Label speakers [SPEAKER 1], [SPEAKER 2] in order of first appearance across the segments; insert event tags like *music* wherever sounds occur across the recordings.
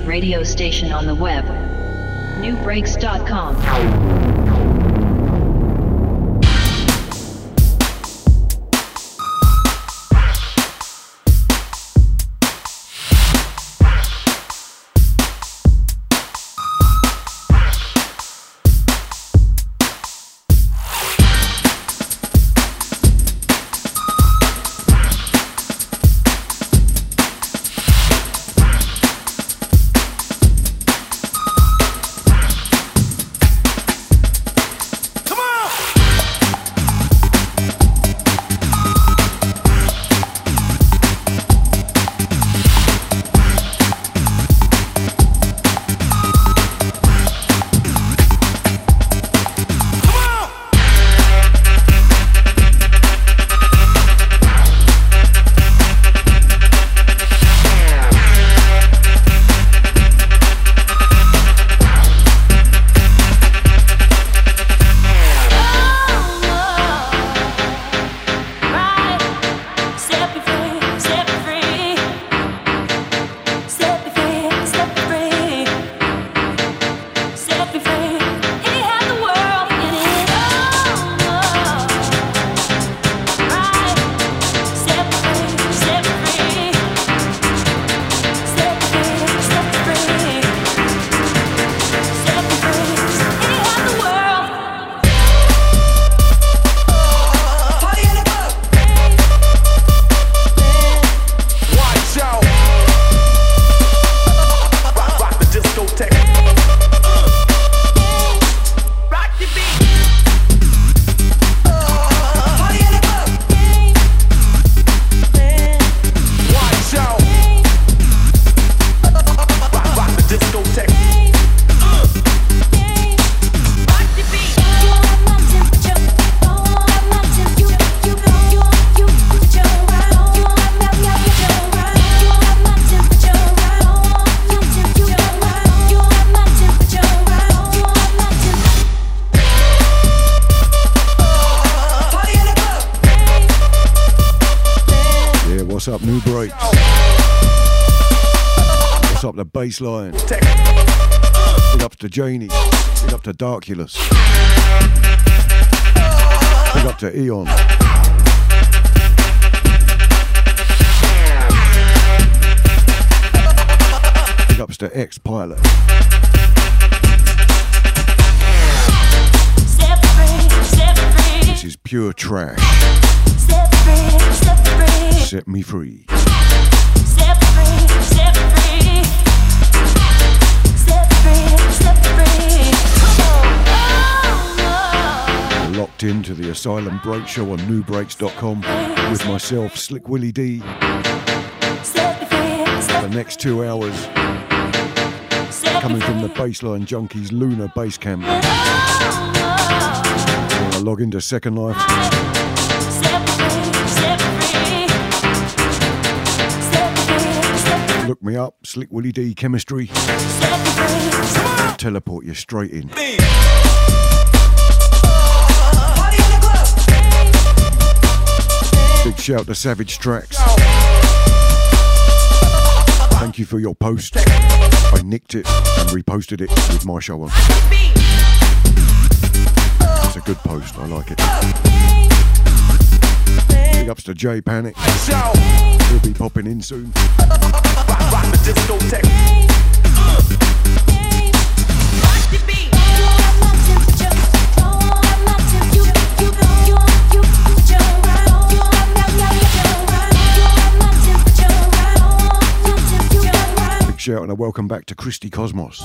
[SPEAKER 1] radio station on the web. Nubreaks.com.
[SPEAKER 2] baseline. Big up to Janie. Big up to Darkulus. Big up to Eon. Big ups to X Pilot. This is pure trash. Set me free. Locked into the Asylum Break Show on nubreaks.com with myself, Slick Willie D. The next two hours coming from the Bassline Junkies Lunar Base Camp. I log into Second Life. Look me up, Slick Willie D Chemistry. Teleport you straight in. Big shout to Savage Tracks. Thank you for your post. I nicked it and reposted it with my show on. It's a good post, I like it. Big ups to J Panic. He'll be popping in soon. Shout and a welcome back to Christy Cosmos.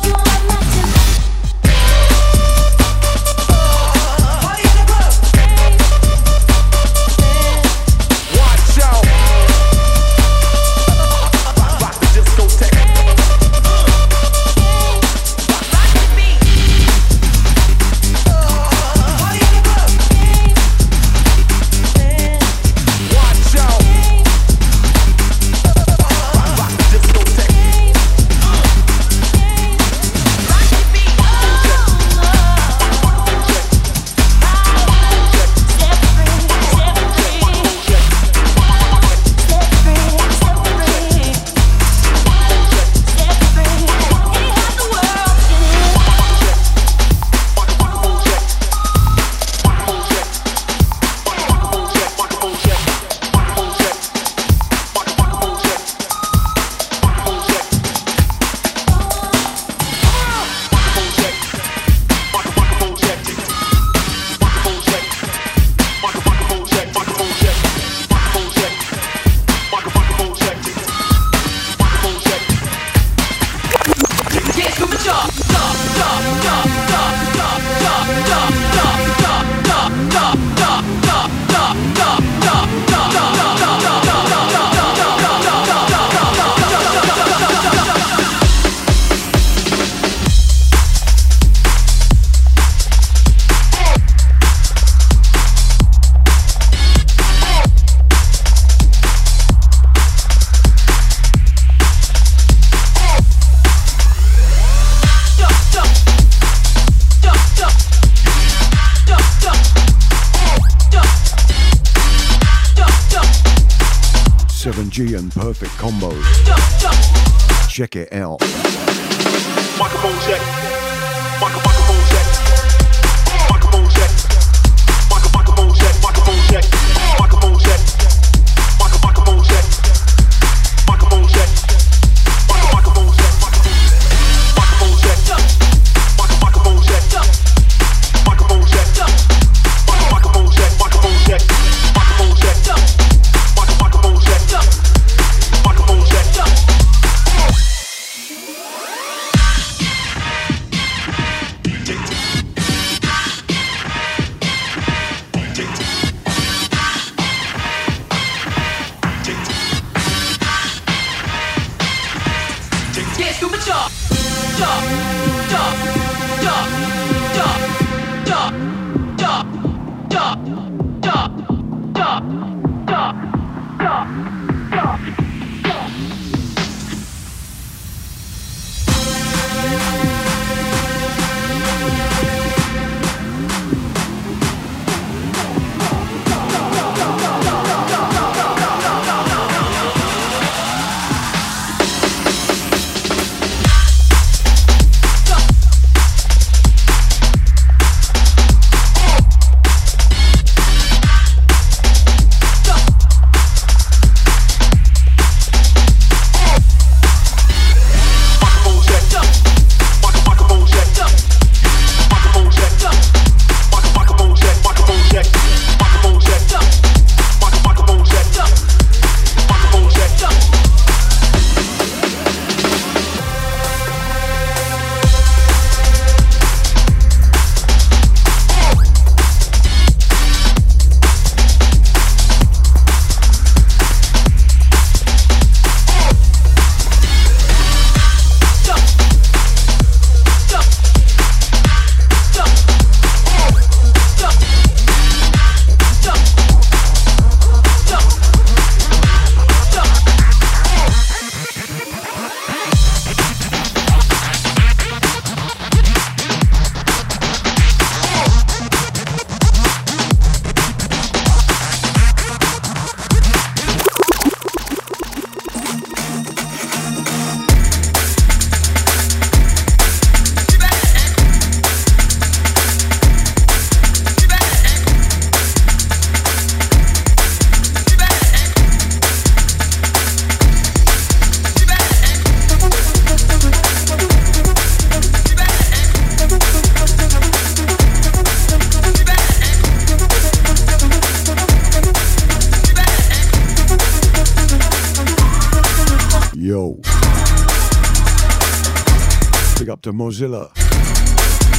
[SPEAKER 2] Mozilla.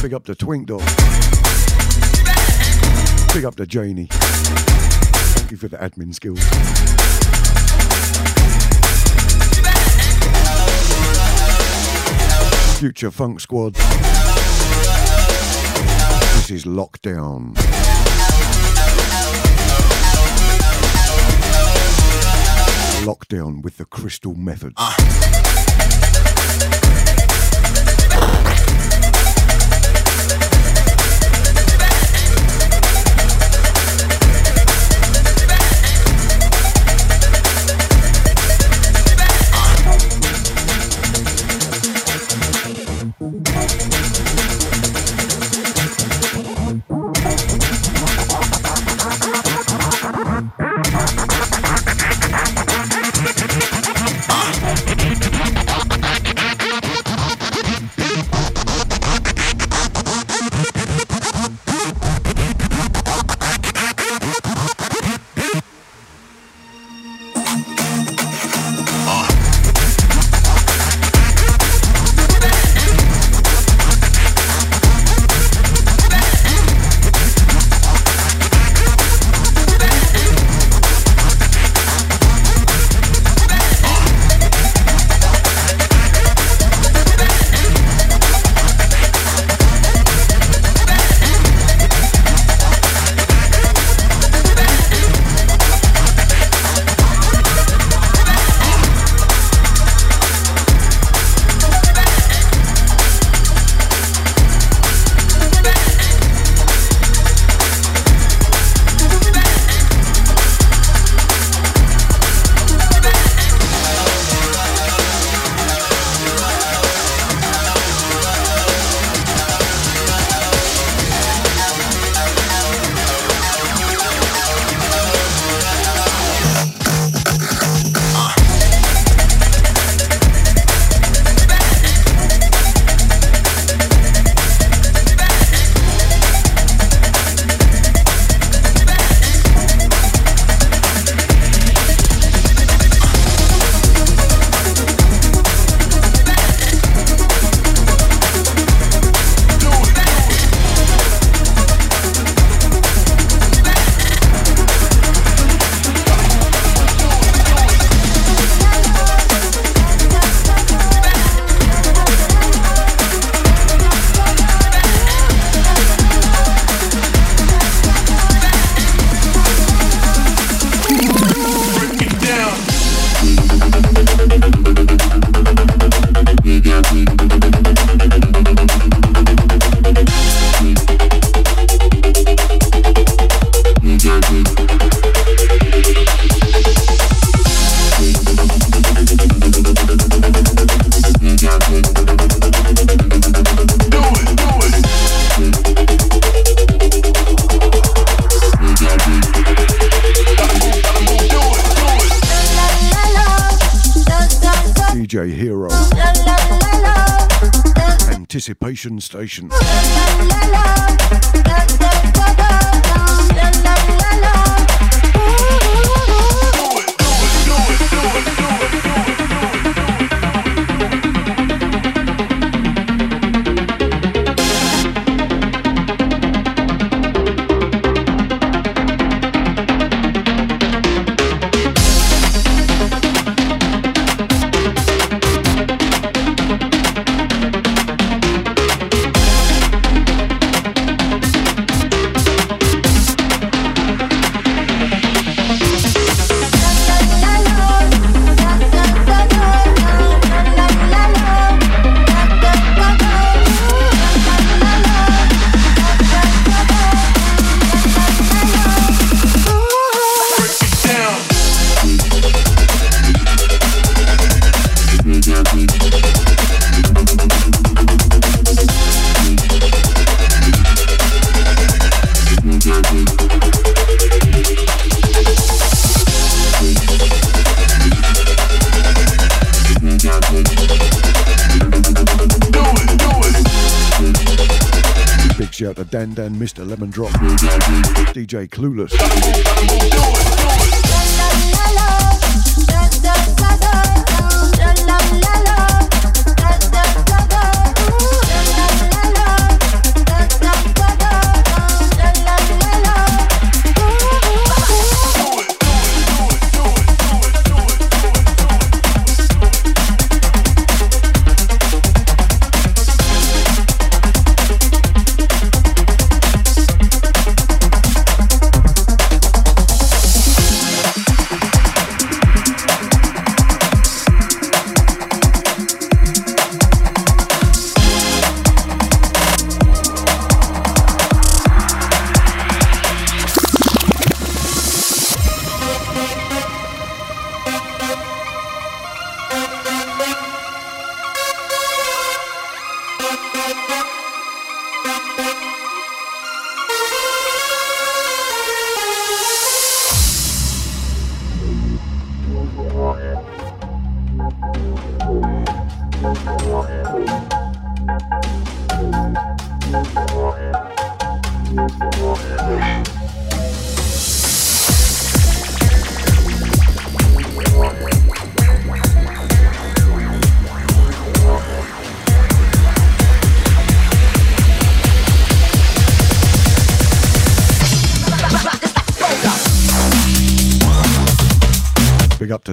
[SPEAKER 2] Big up the Twink Dog. Big up the Janie. Thank you for the admin skills. Future Funk Squad. This is Lockdown. Lockdown with the Crystal Method. Uh. Ah. DJ Clueless.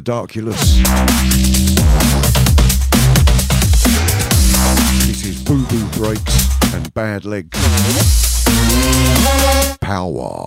[SPEAKER 2] Darkulus. This is Bubu Breaks and Bad Legs. Power.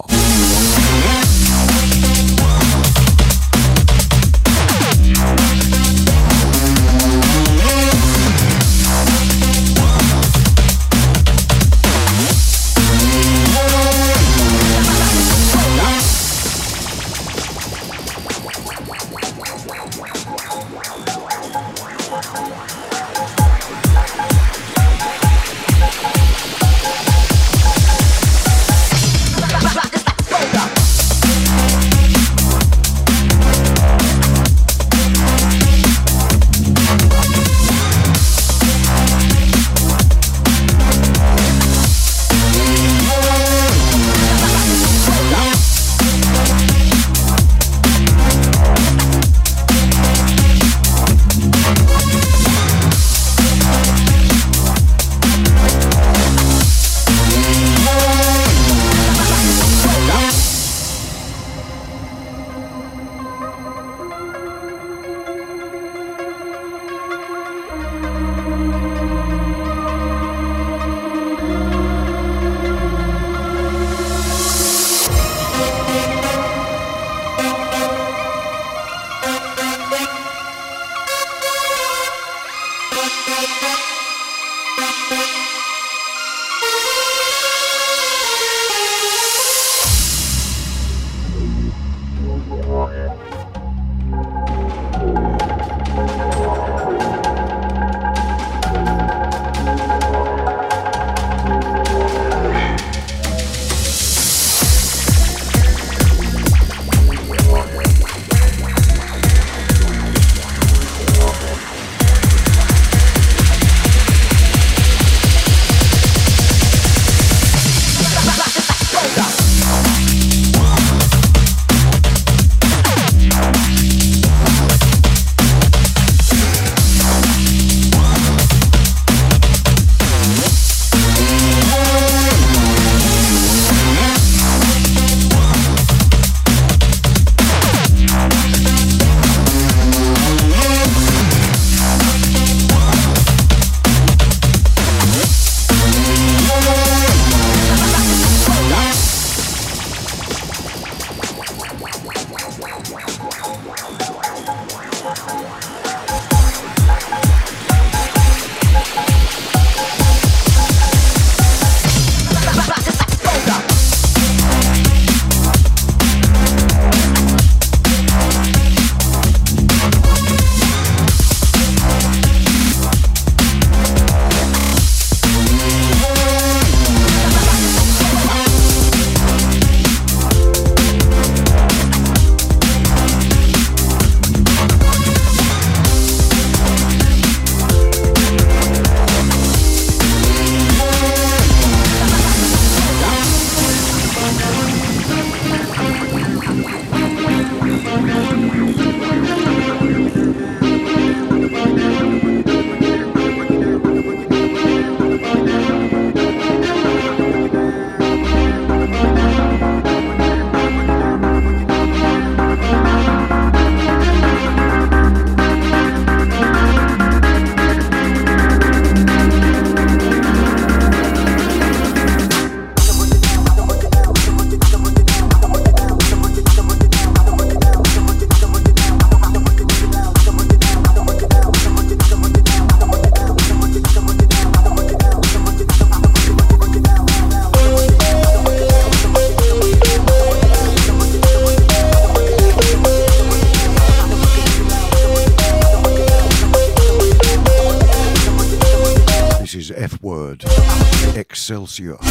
[SPEAKER 2] Excelsior.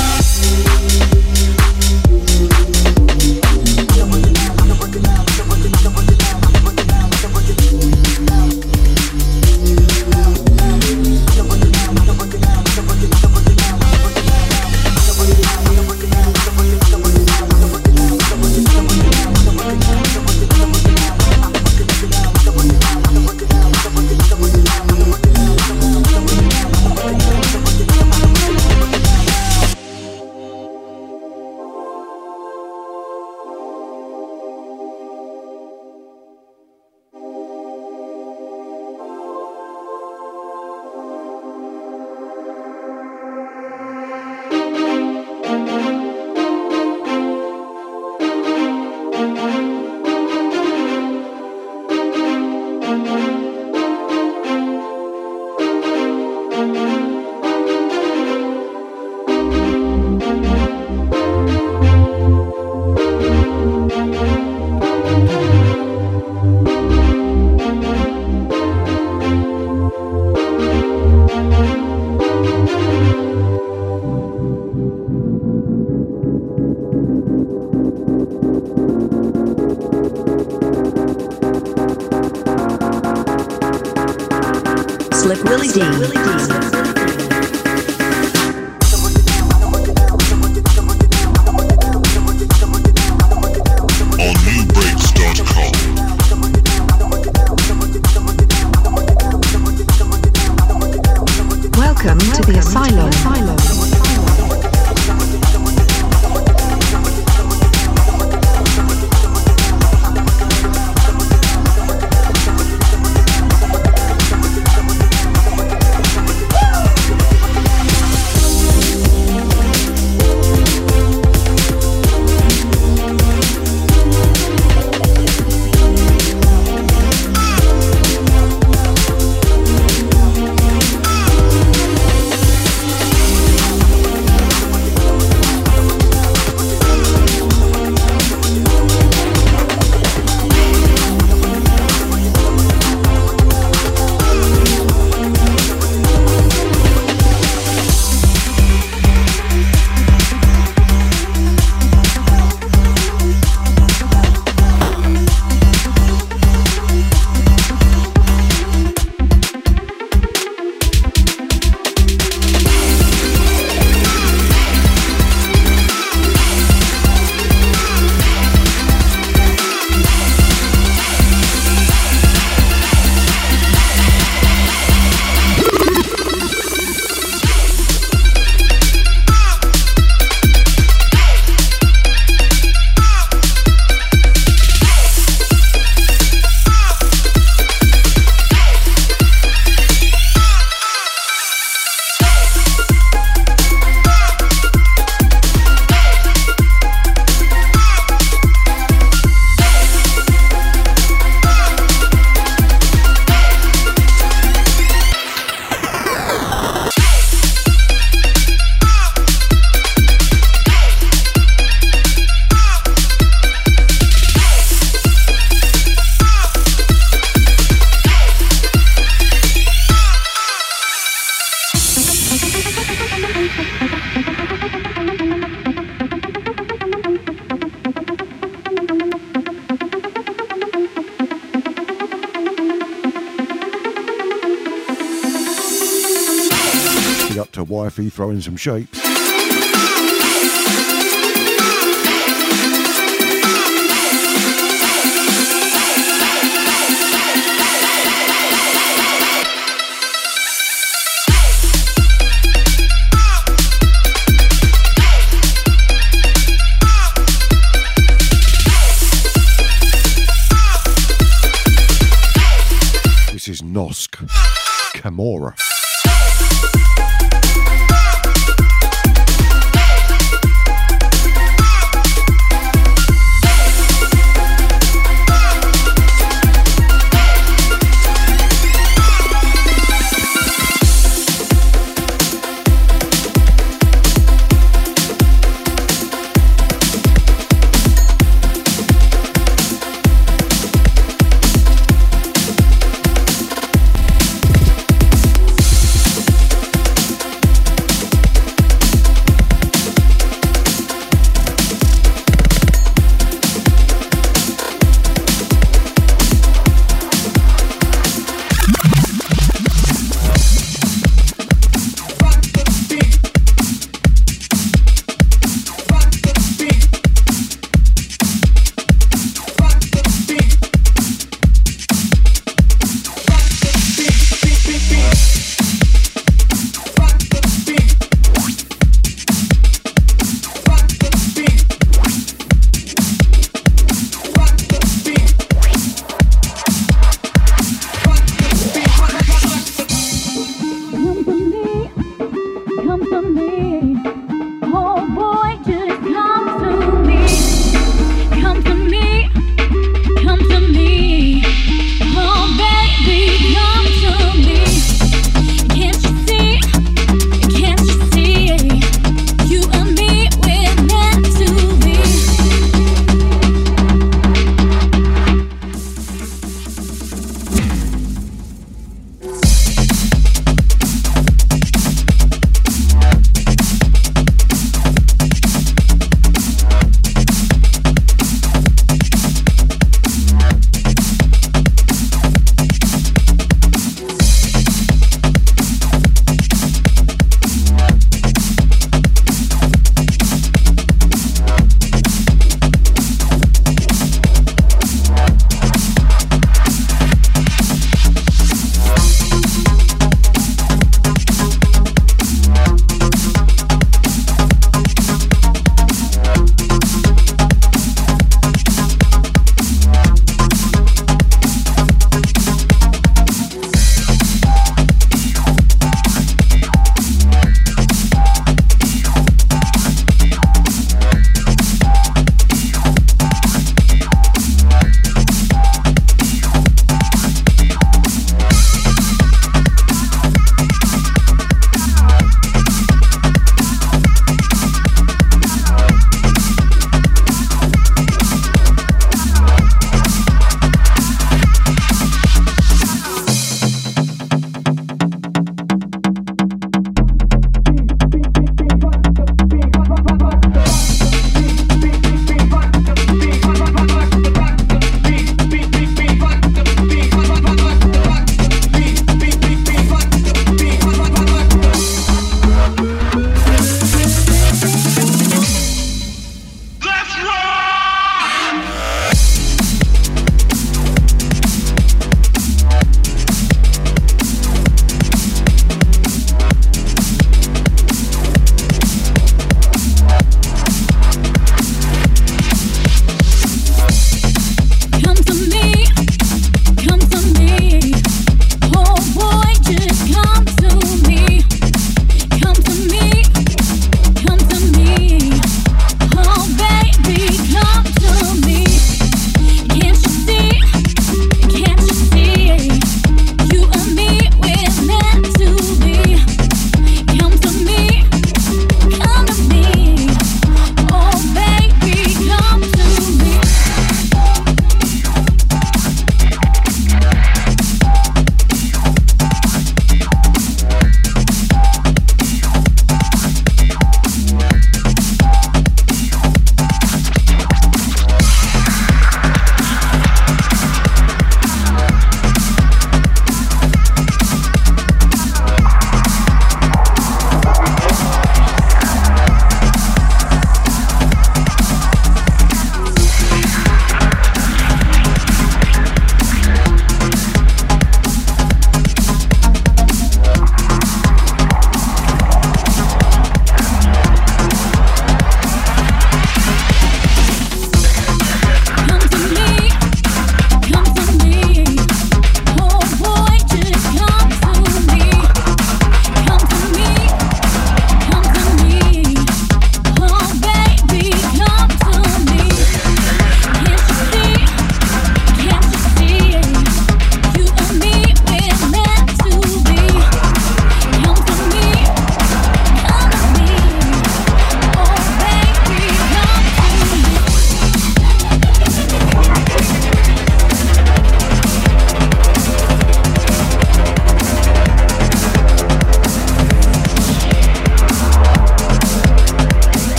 [SPEAKER 3] Slick
[SPEAKER 2] throwing some shapes.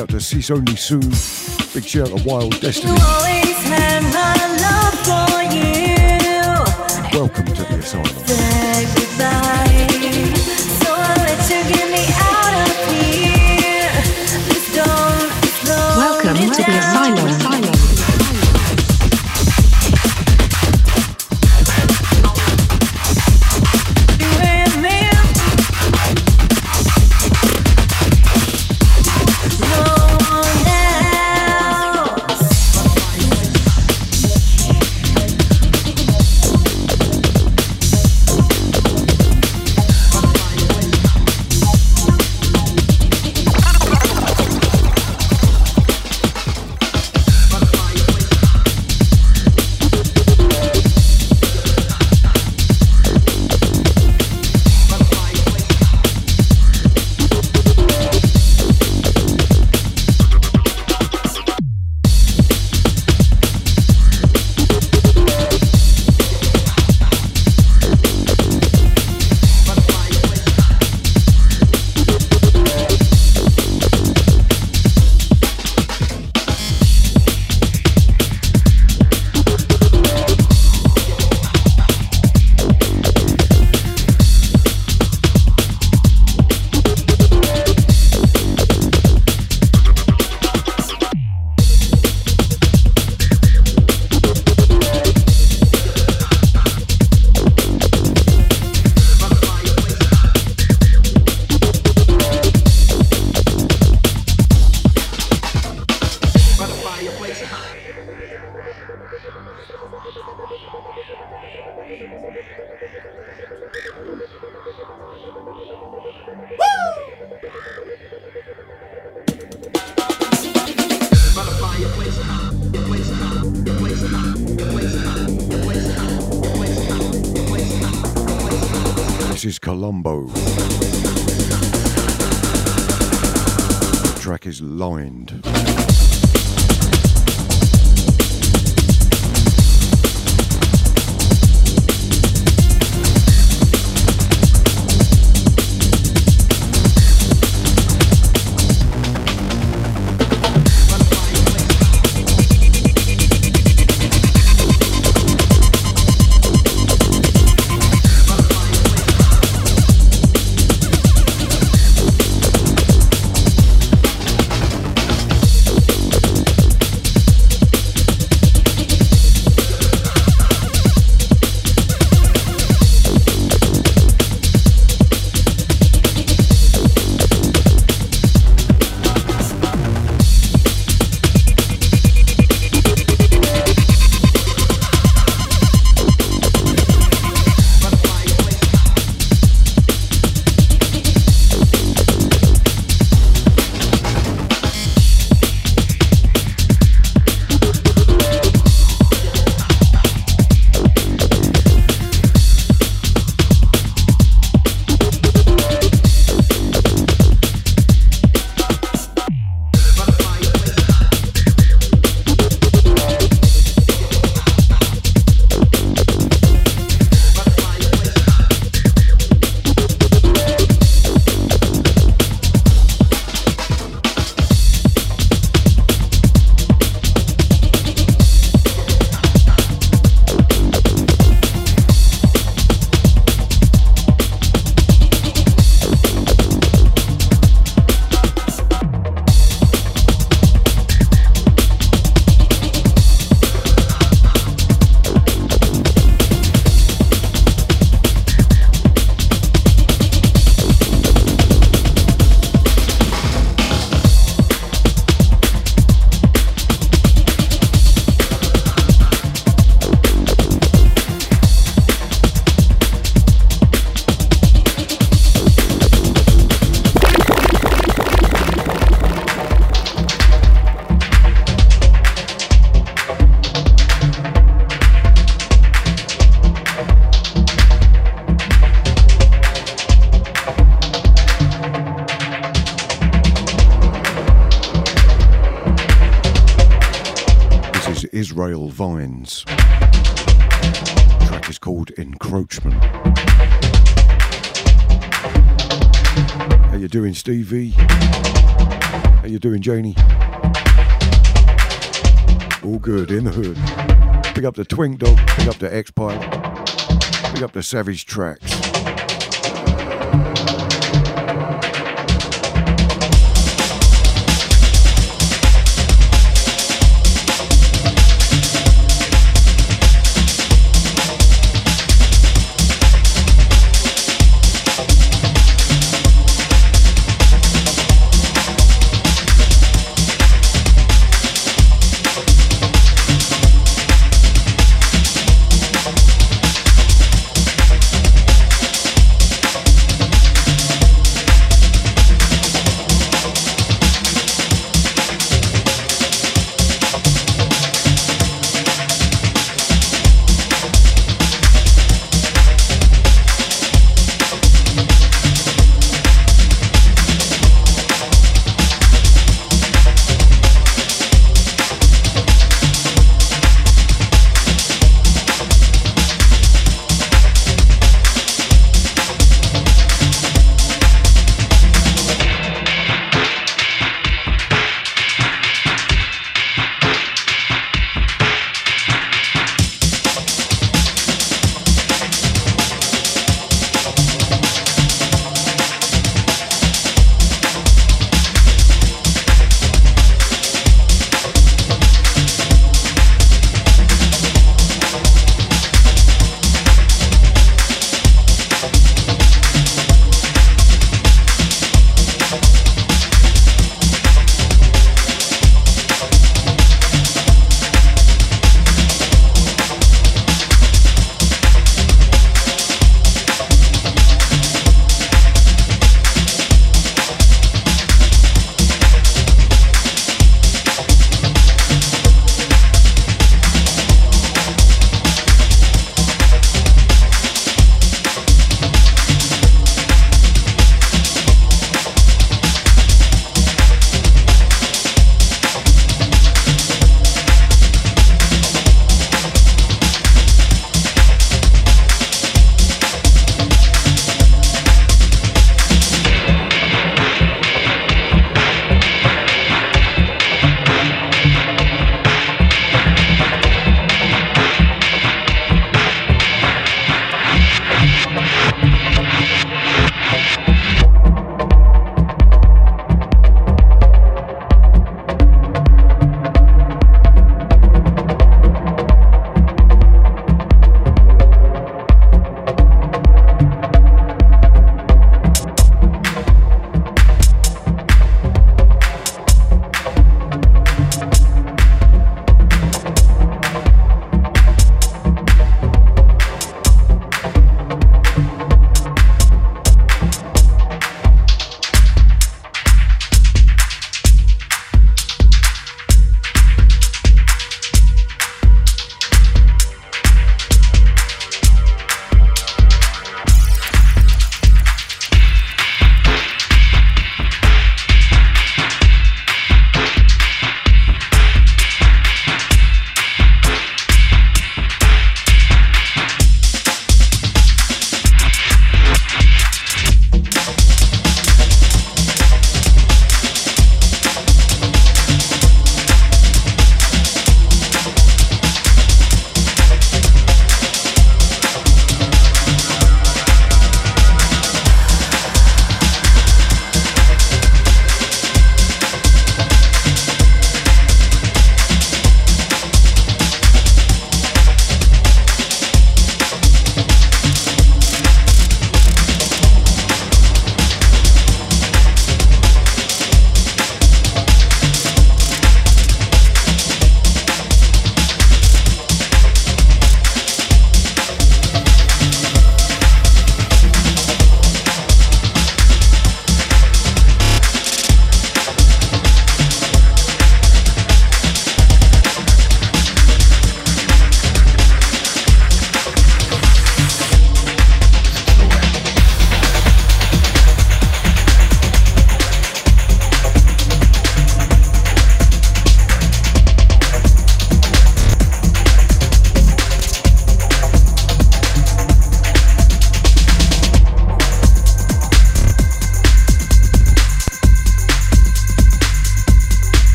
[SPEAKER 4] shout to Cease Only Soon. Big shout to Wild Destiny. Welcome to the asylum.
[SPEAKER 2] Stevie? How you doing, Janie? All good in the hood. Pick up the Twink Dog, pick up the X Pilot, pick up the Savage Tracks.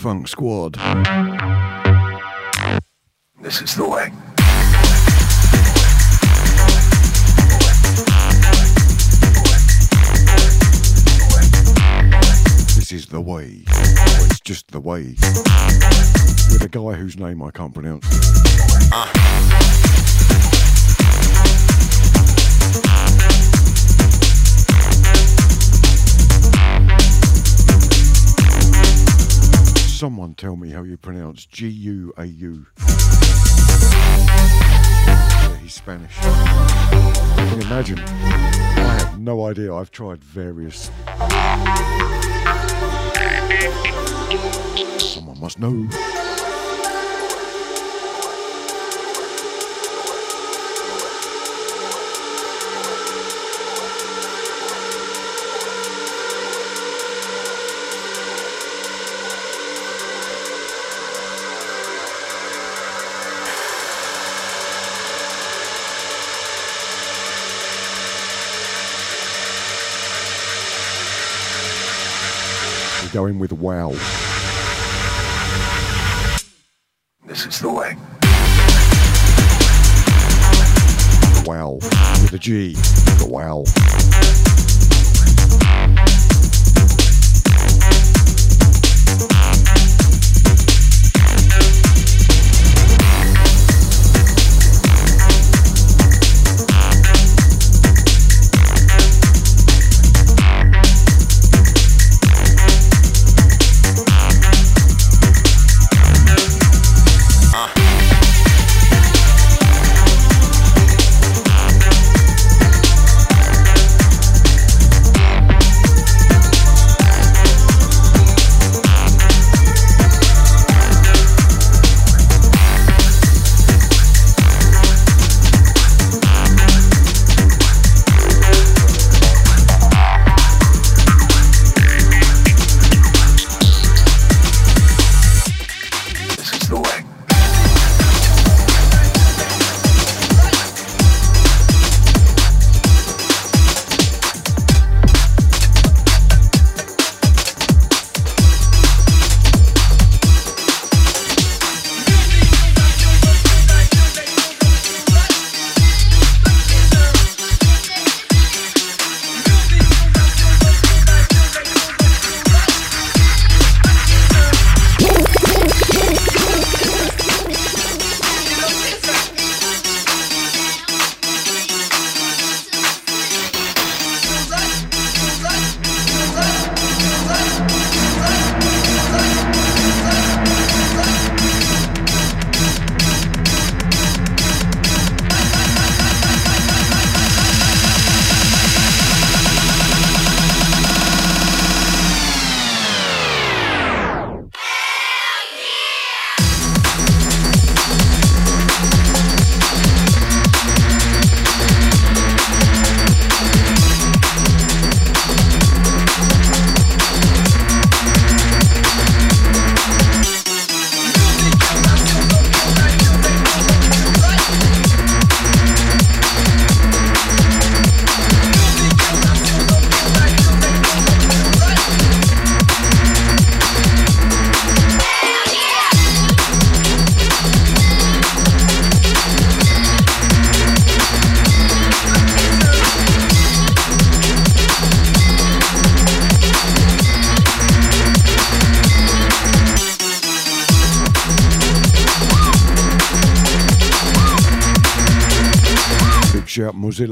[SPEAKER 2] Funk Squad.
[SPEAKER 5] This is the way.
[SPEAKER 2] This is the way. It's just the way. With a guy whose name I can't pronounce. Someone tell me how you pronounce G U A U. He's Spanish. Can You imagine. I have no idea. I've tried various. Someone must know. Going with wow.
[SPEAKER 5] This is the way.
[SPEAKER 2] Wow. With a G. The wow.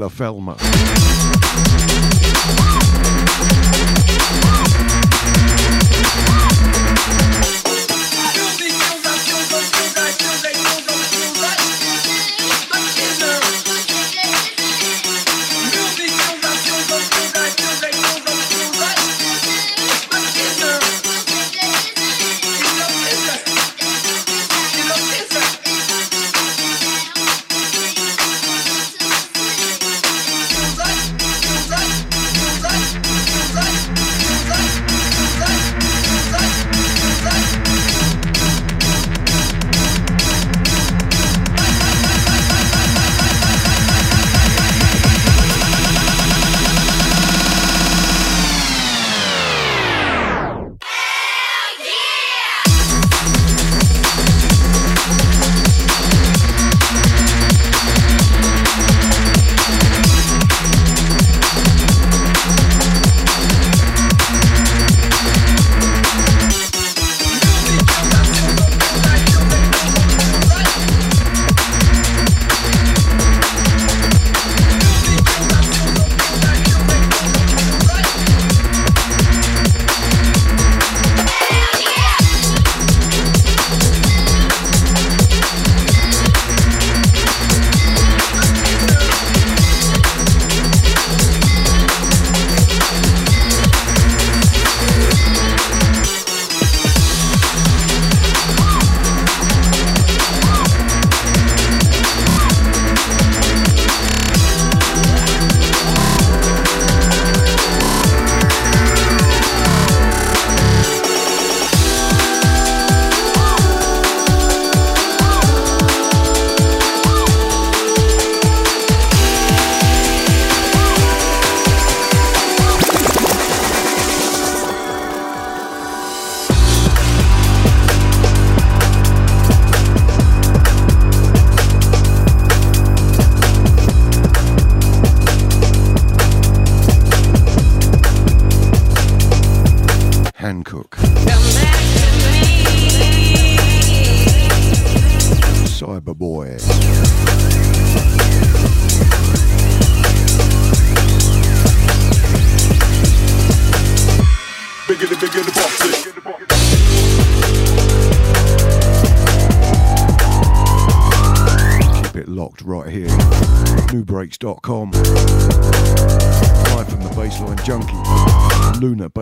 [SPEAKER 2] Shout Mozilla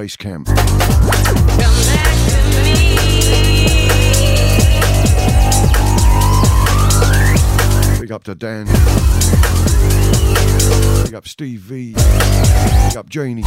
[SPEAKER 2] Base Camp. Big up to Dan. Big up Steve V. Big up Janie.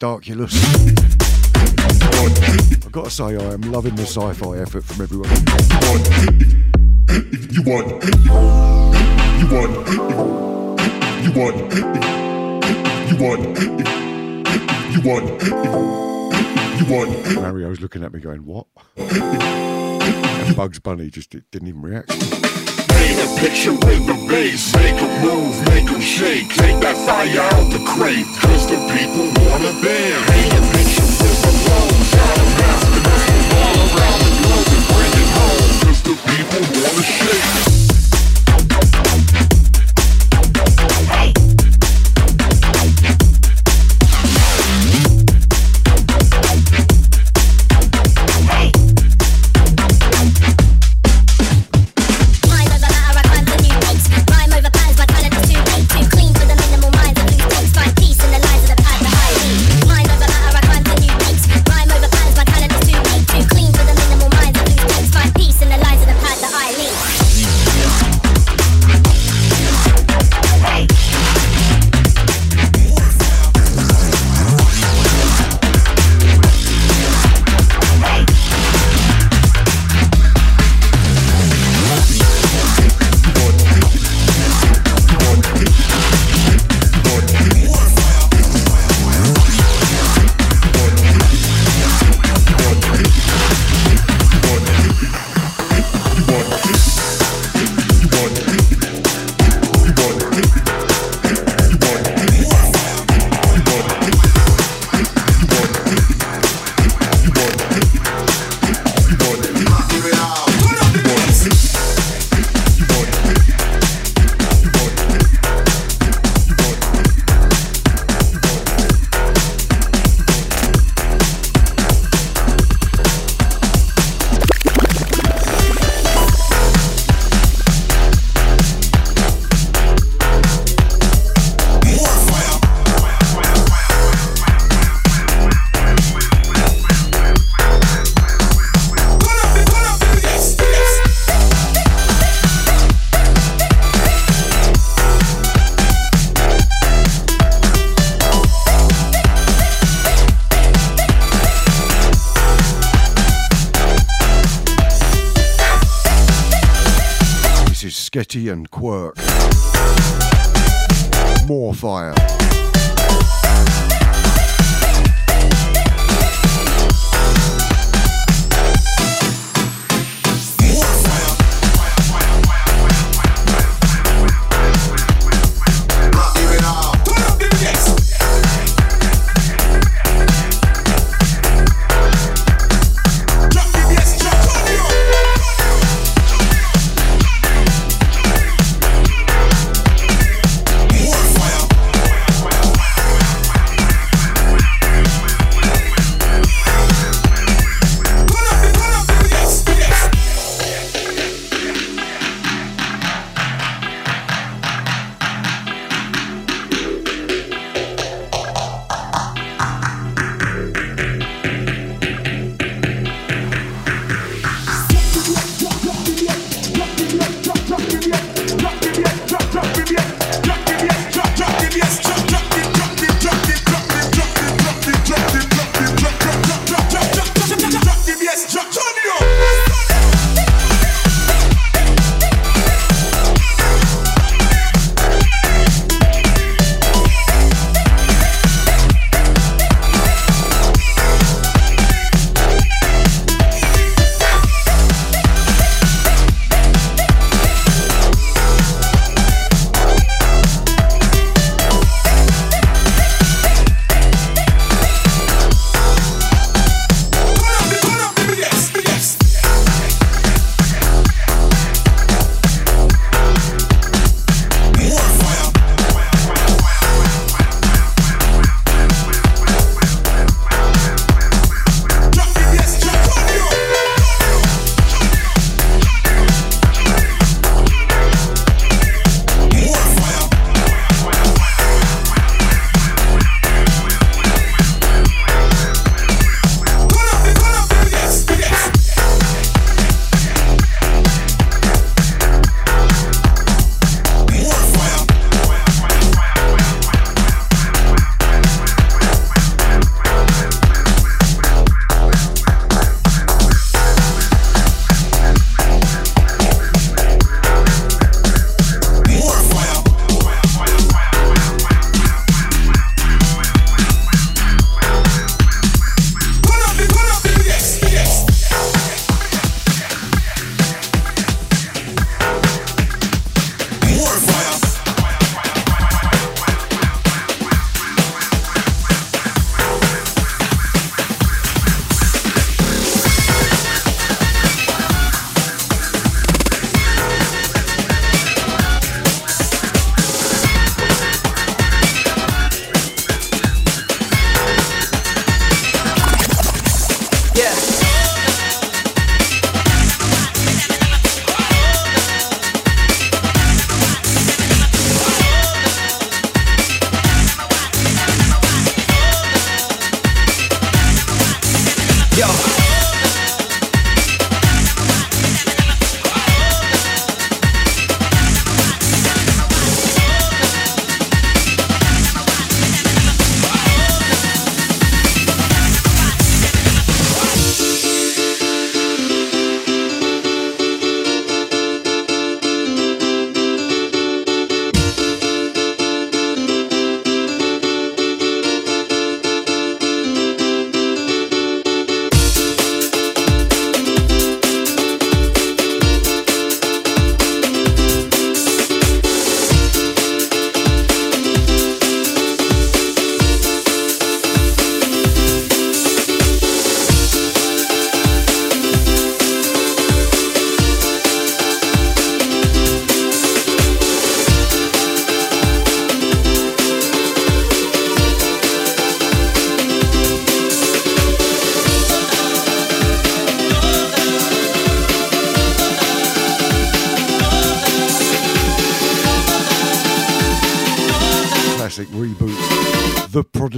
[SPEAKER 2] Darkulus. I've got to say, I am loving the sci fi effort from everyone.
[SPEAKER 6] You want, you want, you want, you want, you want, you want.
[SPEAKER 2] Mario's looking at me going, What? And Bugs Bunny just didn't even react.
[SPEAKER 6] Paint a picture with the bass, make a move, make 'em shake, take that fire out the crate, cause the people wanna dance. Paint a picture with the flow, shot a basketball all around the globe. And bring it home, cause the people wanna shake.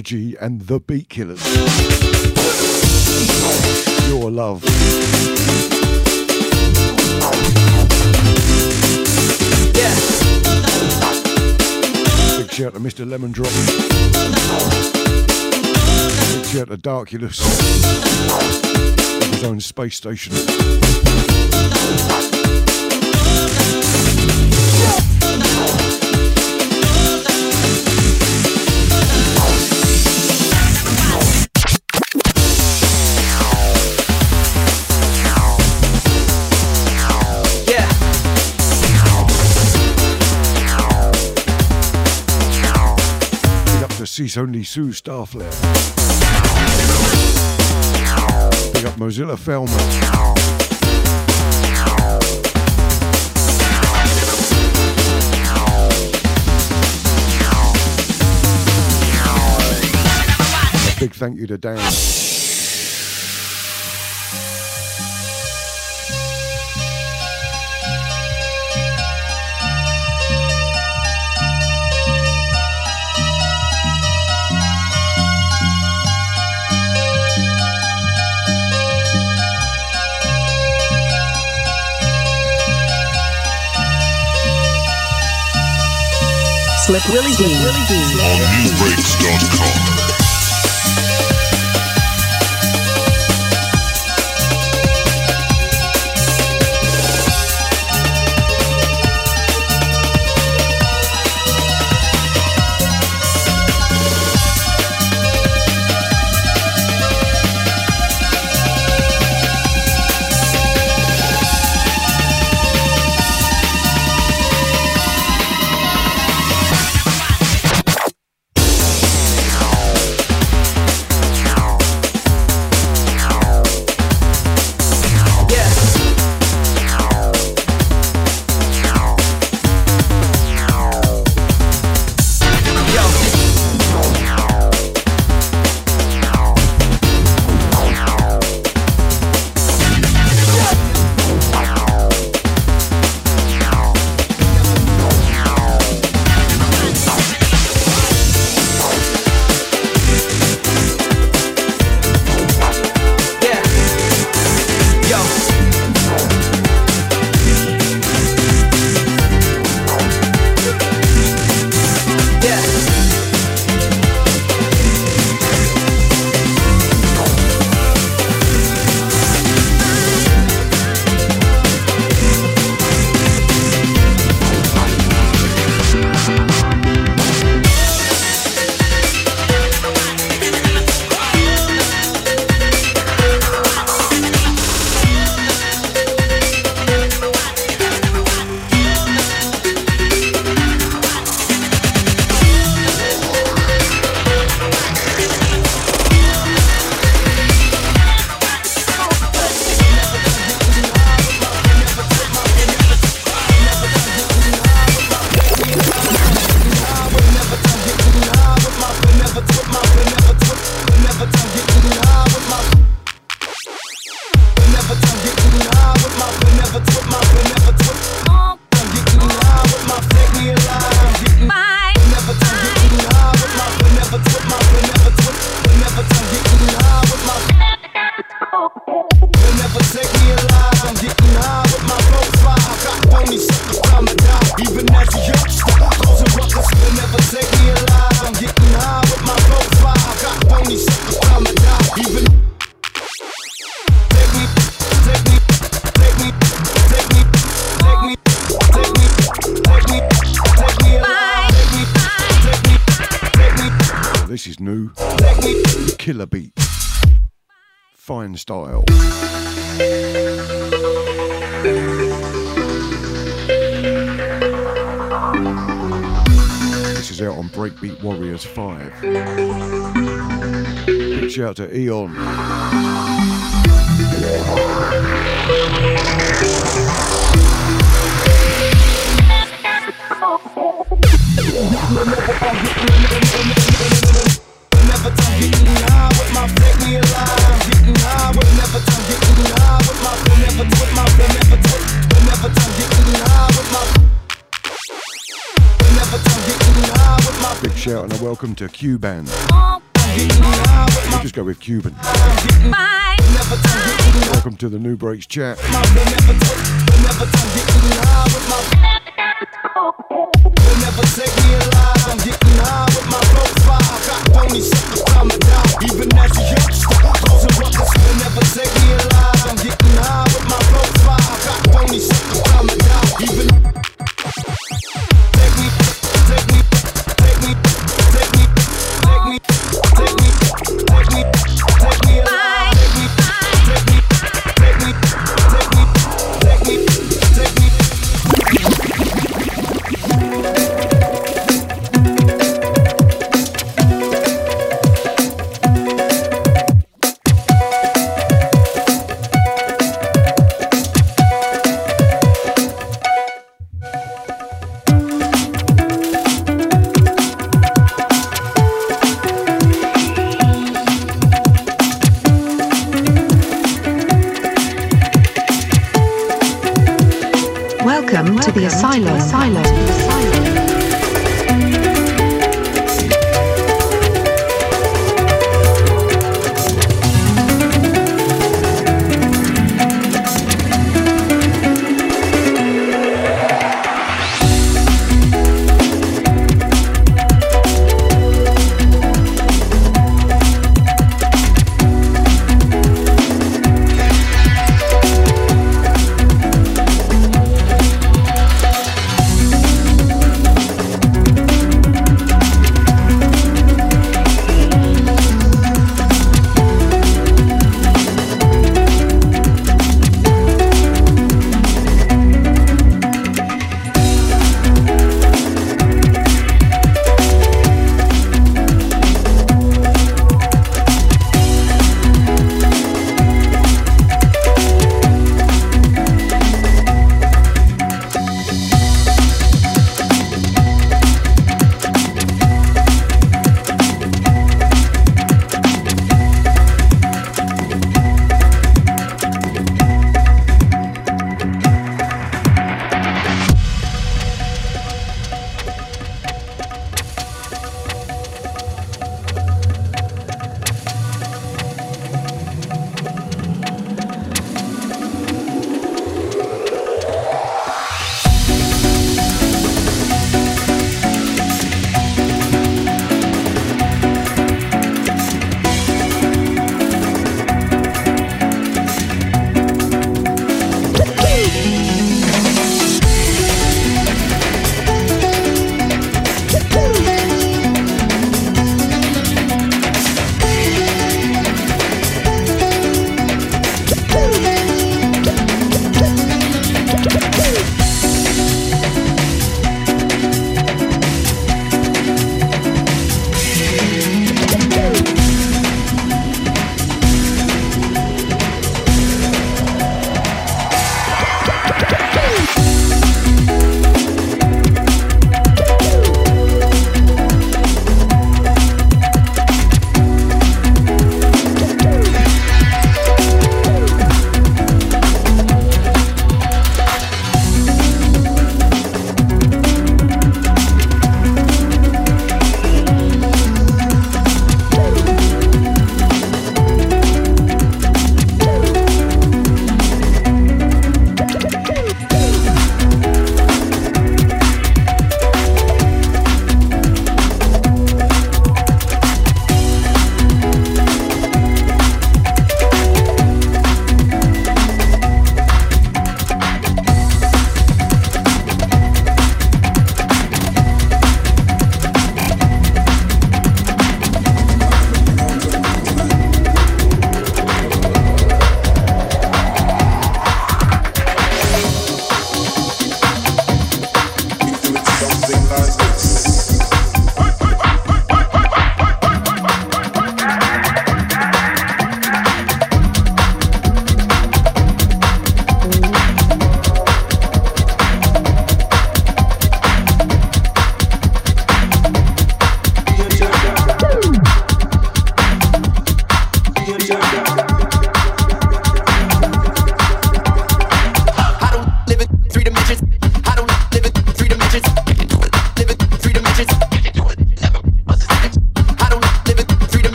[SPEAKER 2] Prodigy and the Beatkillers. Your love.
[SPEAKER 7] Yeah.
[SPEAKER 2] Big shout to Mr. Lemon Drop. Big shout to Darkulus. His own space station. Galaxy's only Sue Starflare. Big up Mozilla Felmer. Big thank you to Dan.
[SPEAKER 3] Slick Willie D.
[SPEAKER 1] On nubreaks.com. beat. Fine style. This is out on Breakbeat Warriors 5. Big shout to Eon. *laughs* Big shout and a welcome to Cuban. We just go with Cuban. Bye. Welcome to the NuBreaks chat.
[SPEAKER 8] Never take me alive. I'm
[SPEAKER 3] getting
[SPEAKER 9] high with
[SPEAKER 10] my phony suckers. Even
[SPEAKER 2] as a youngster, closing ruckus will never take me alive. I'm getting high with my profile. Got phony suckers try my dime. Even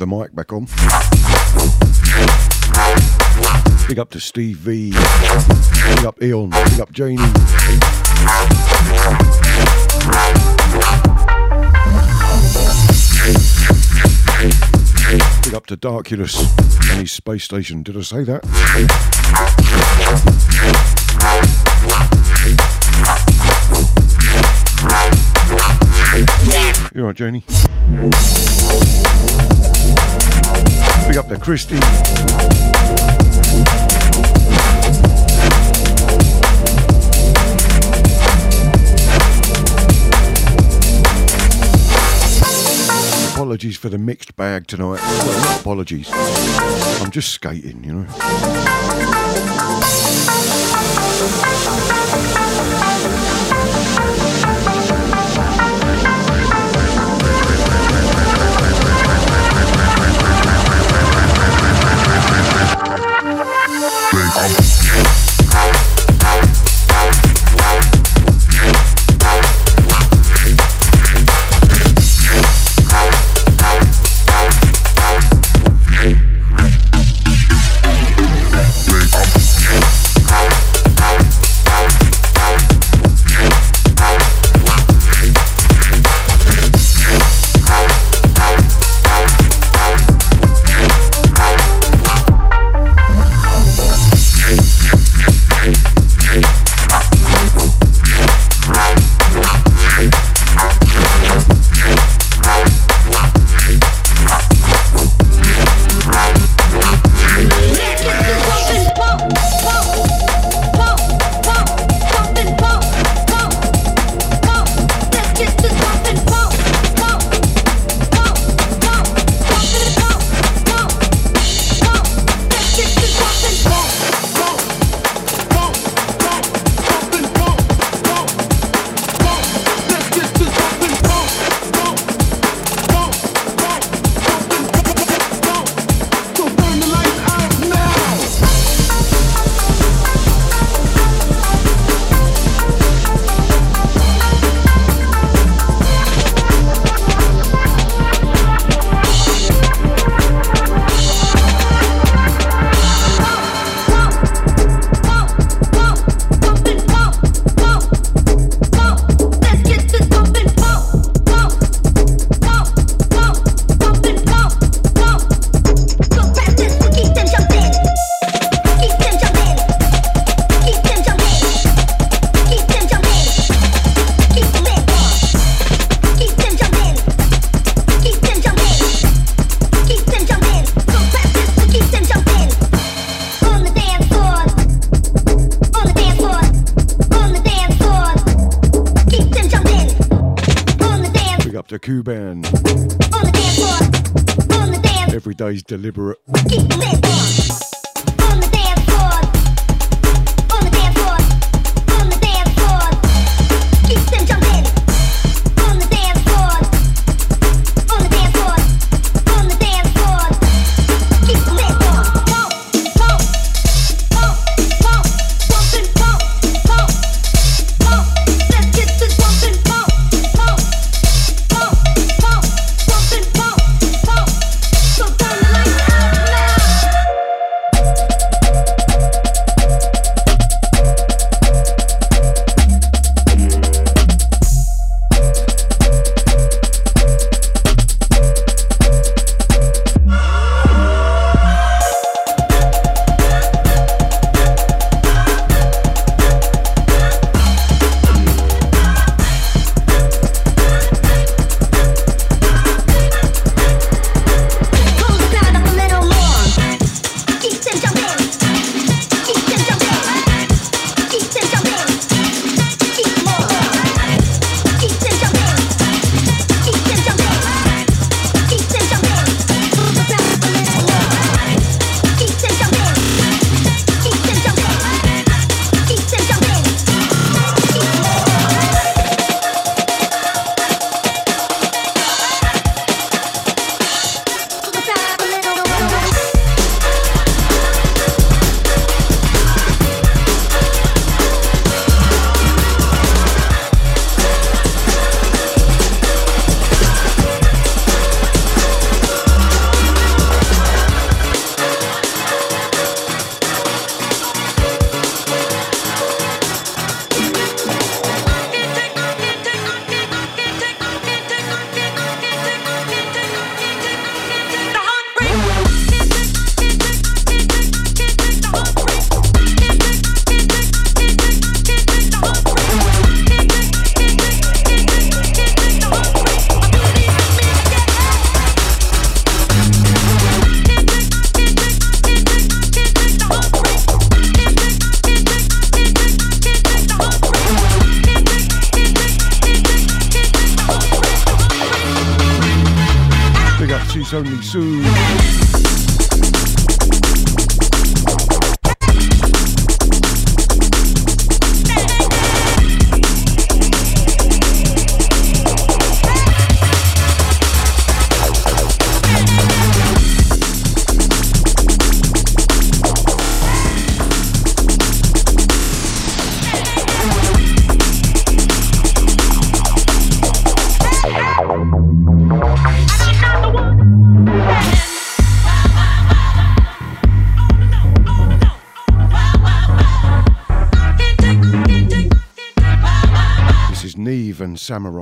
[SPEAKER 10] the mic back on. Big up to Steve V. Big up Eon. Big up Janie. Big up to Darkulus and his space station. Did I say that? You alright, Janie? Christy. Apologies for the mixed bag tonight. Apologies. I'm just skating, you know. Deliberate.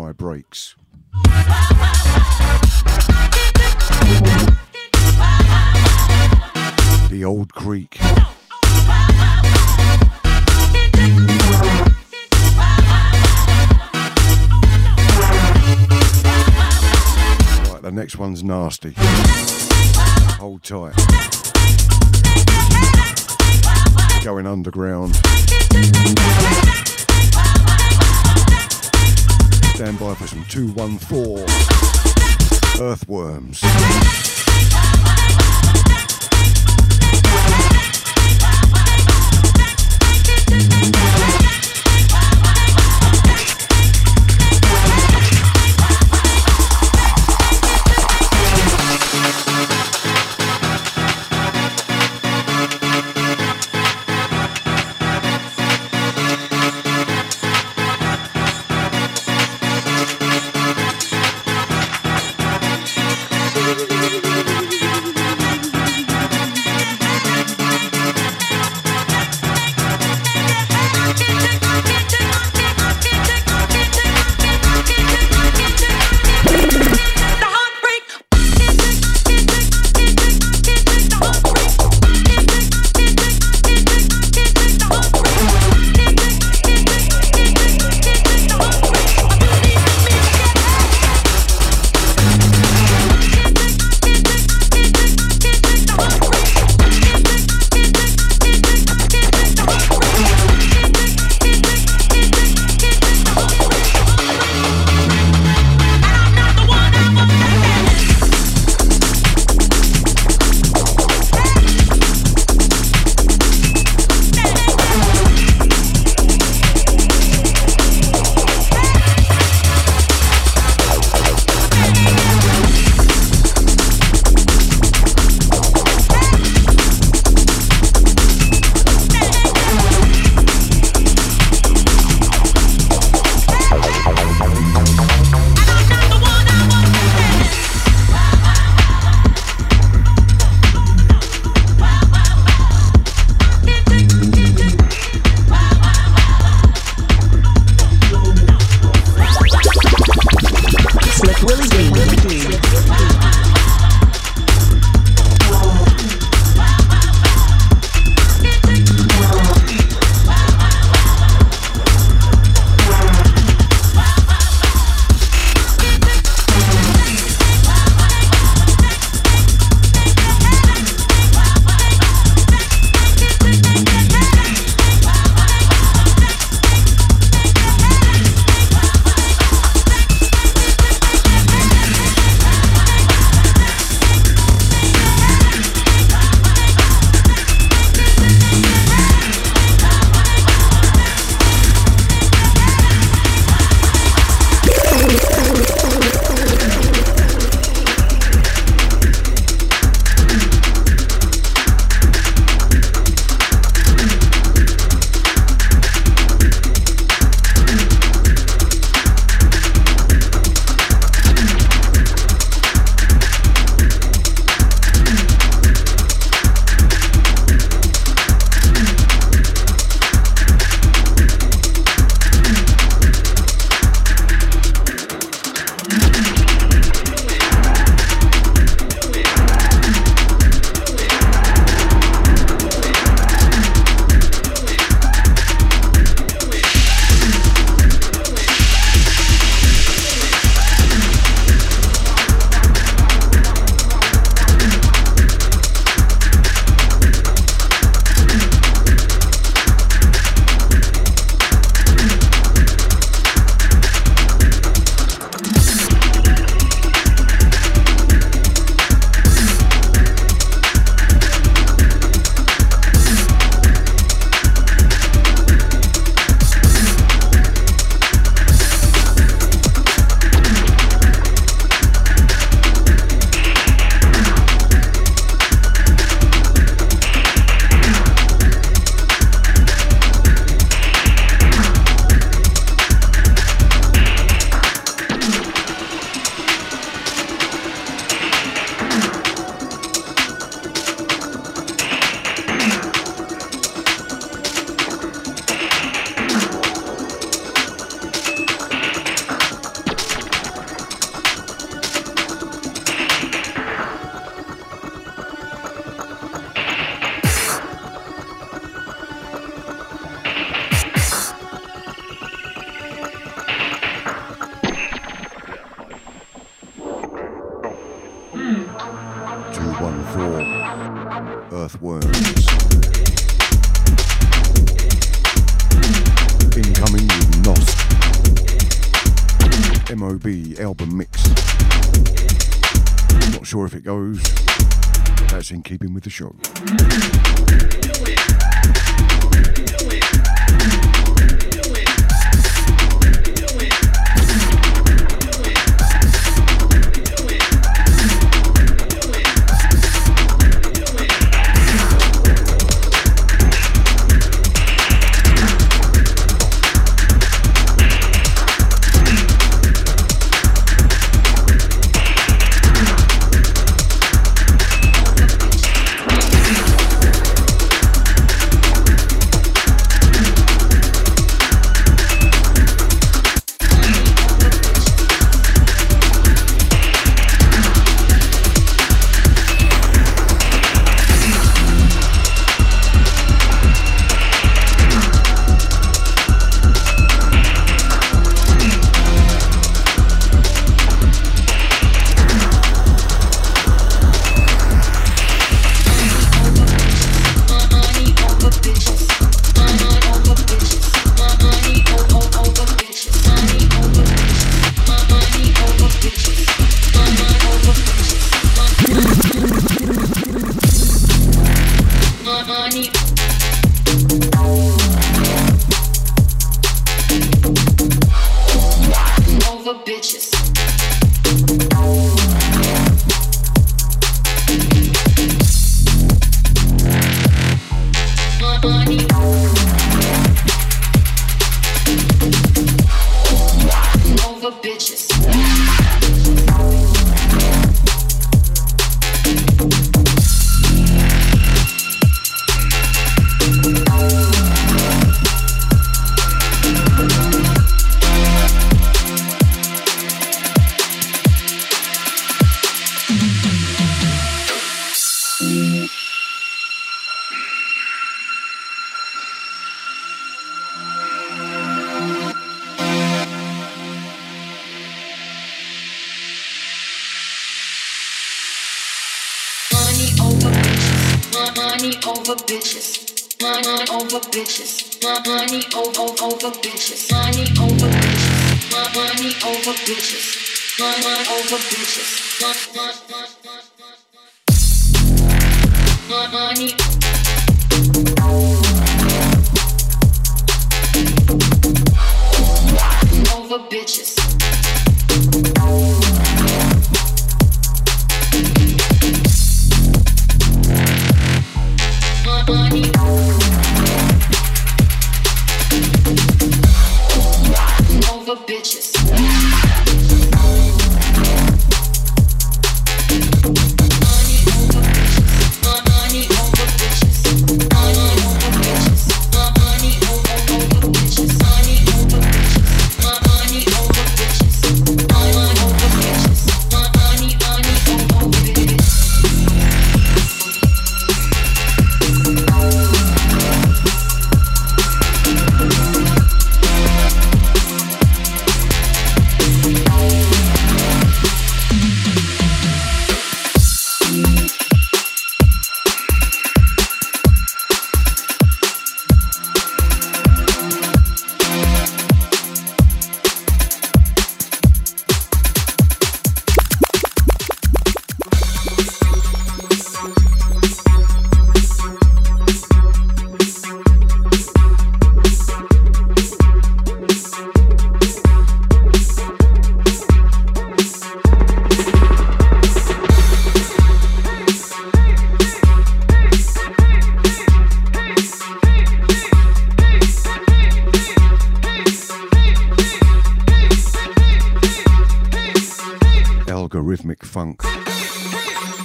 [SPEAKER 2] And Breaks. The Old Creek. Right, the next one's nasty. Hold tight. Going underground. Stand by for some 214 earthworms.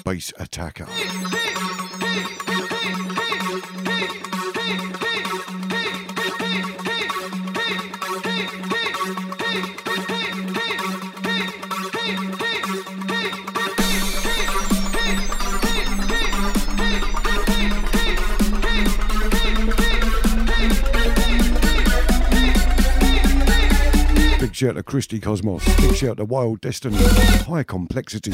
[SPEAKER 2] Bass attacker. Big shout to Christy Cosmos. Big shout to Wild Destiny. High complexity.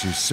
[SPEAKER 3] This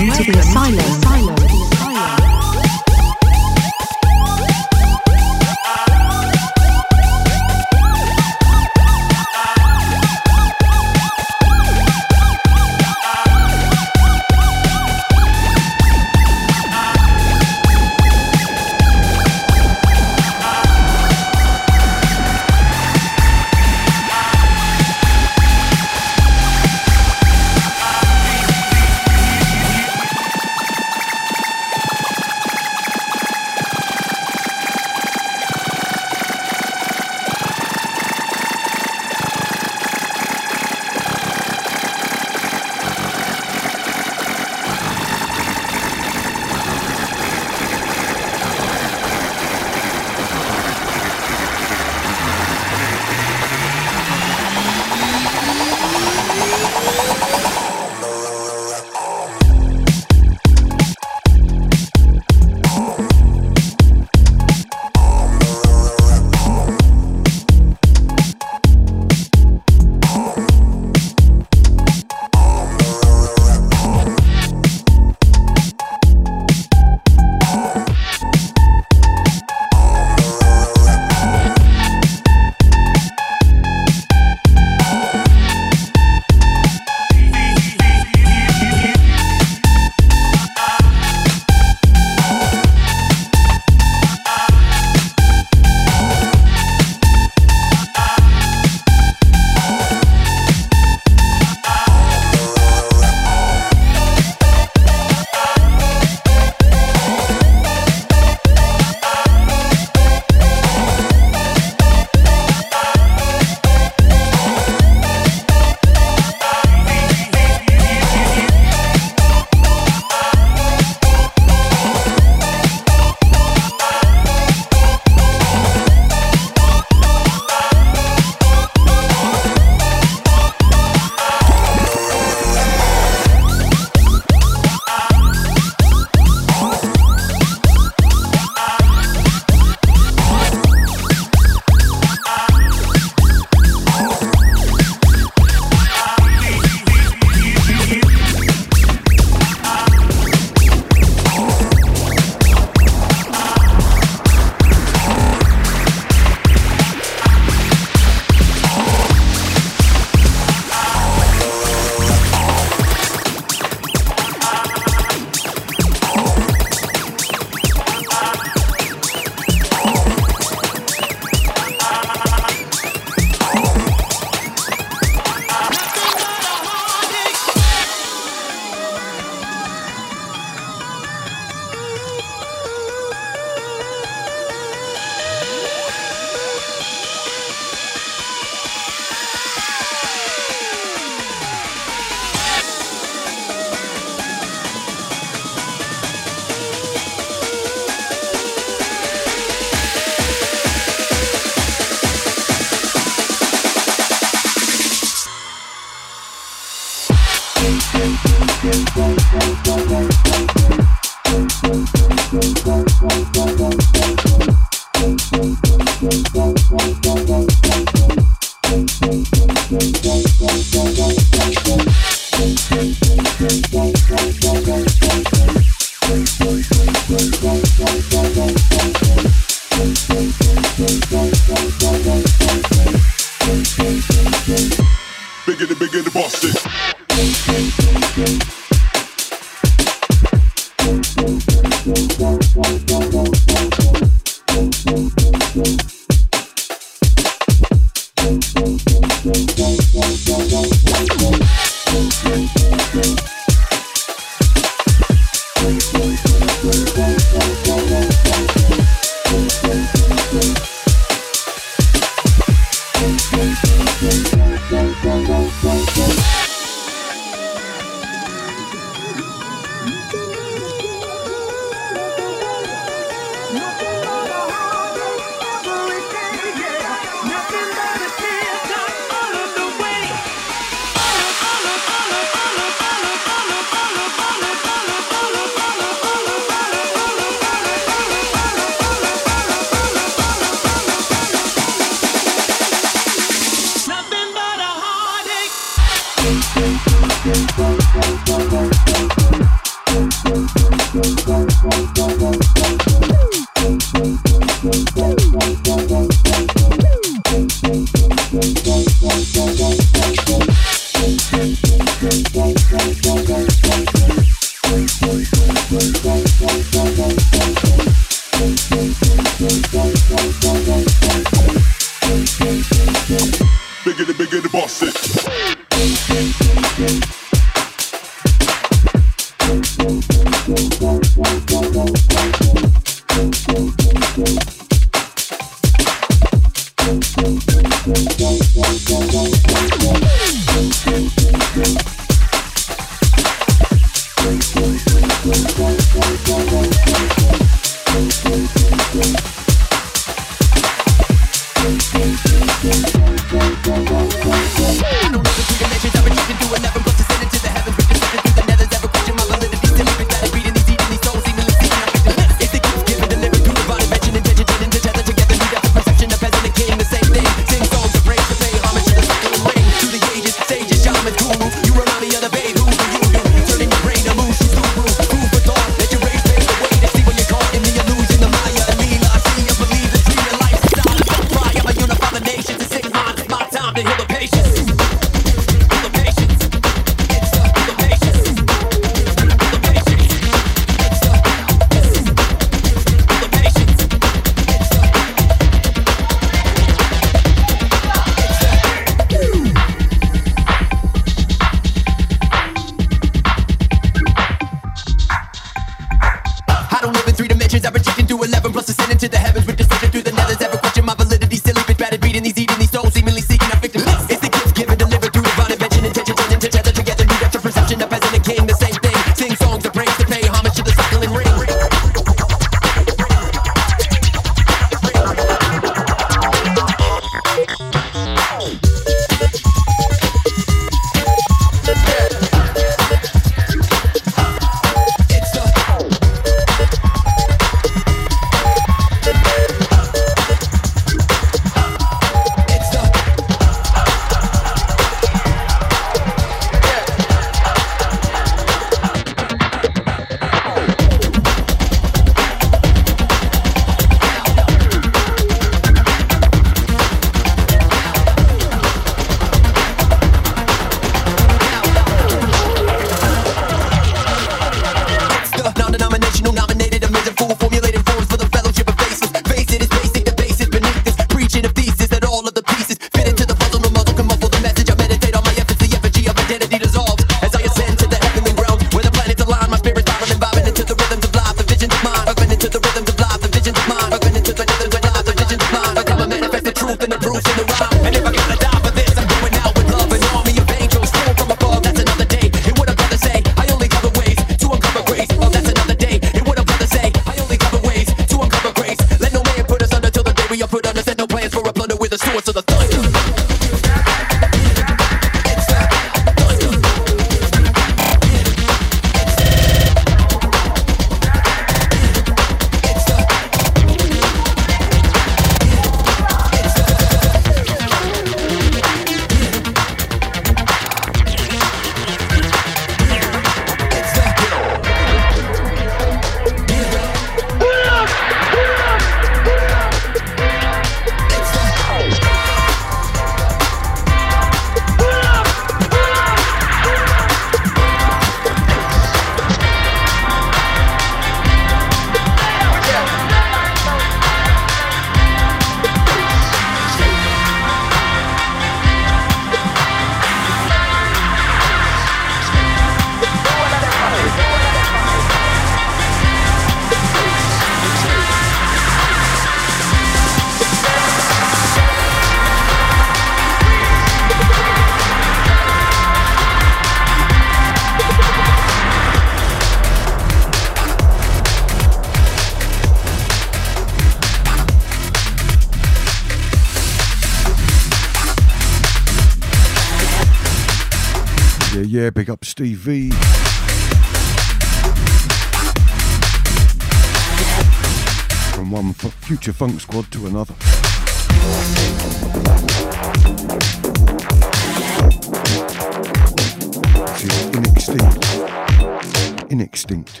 [SPEAKER 2] extinct,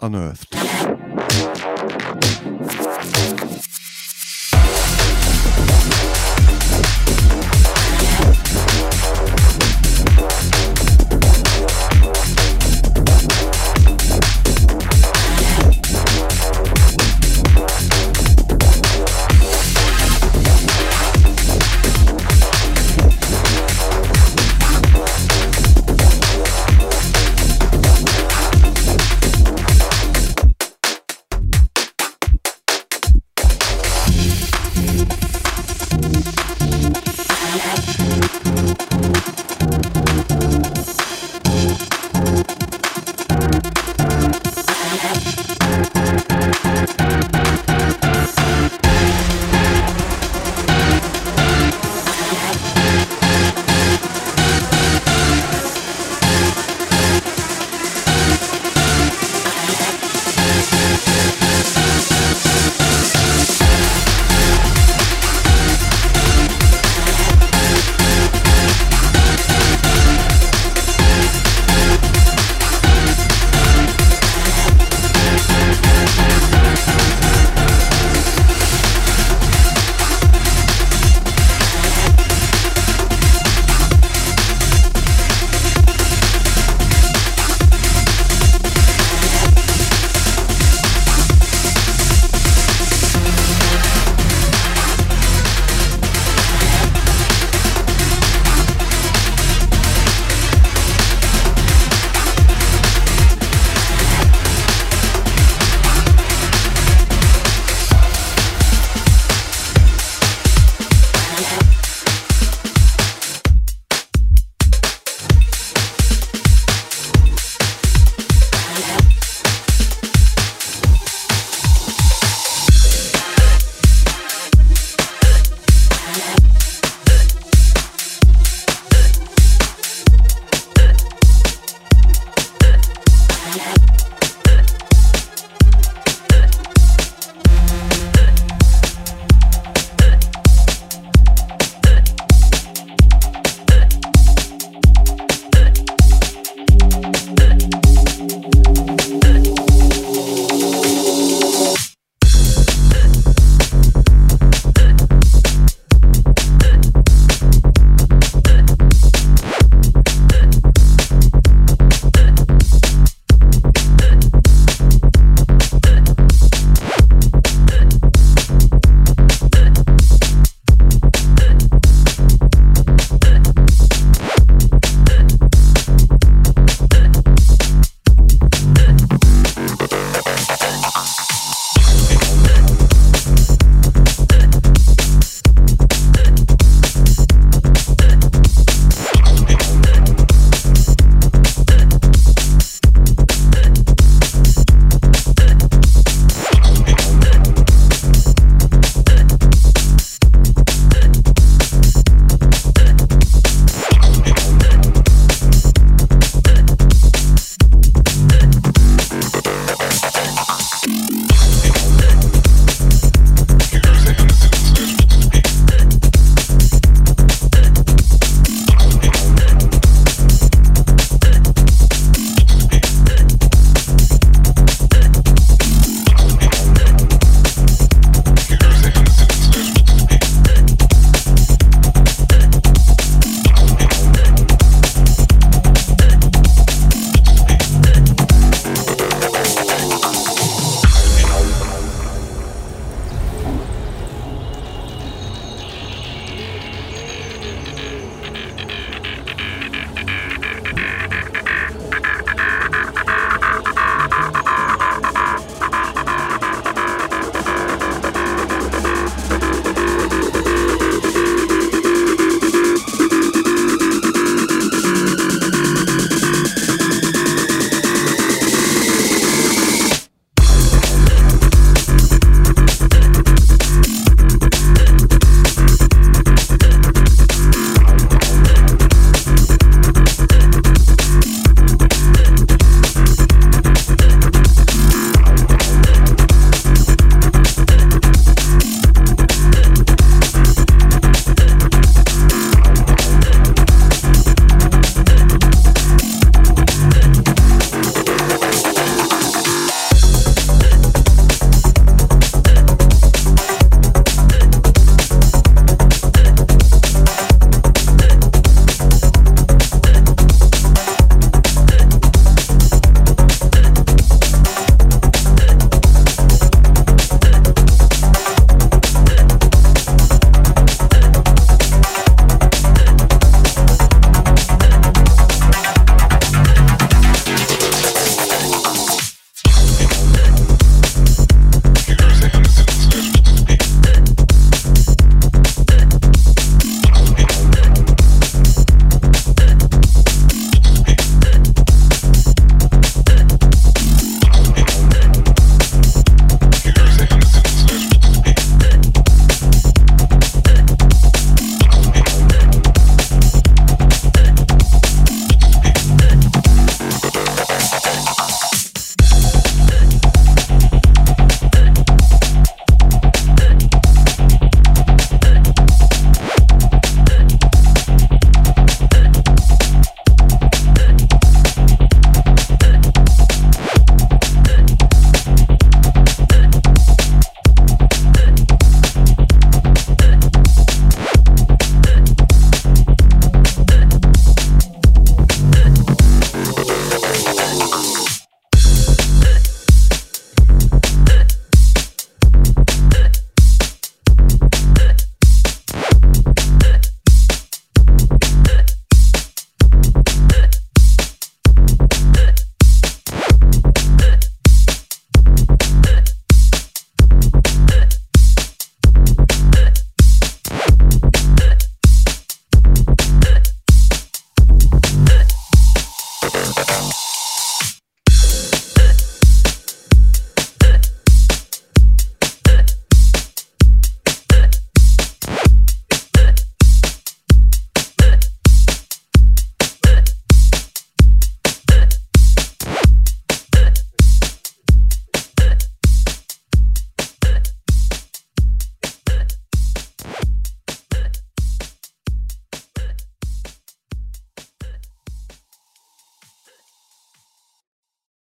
[SPEAKER 2] Unrthd.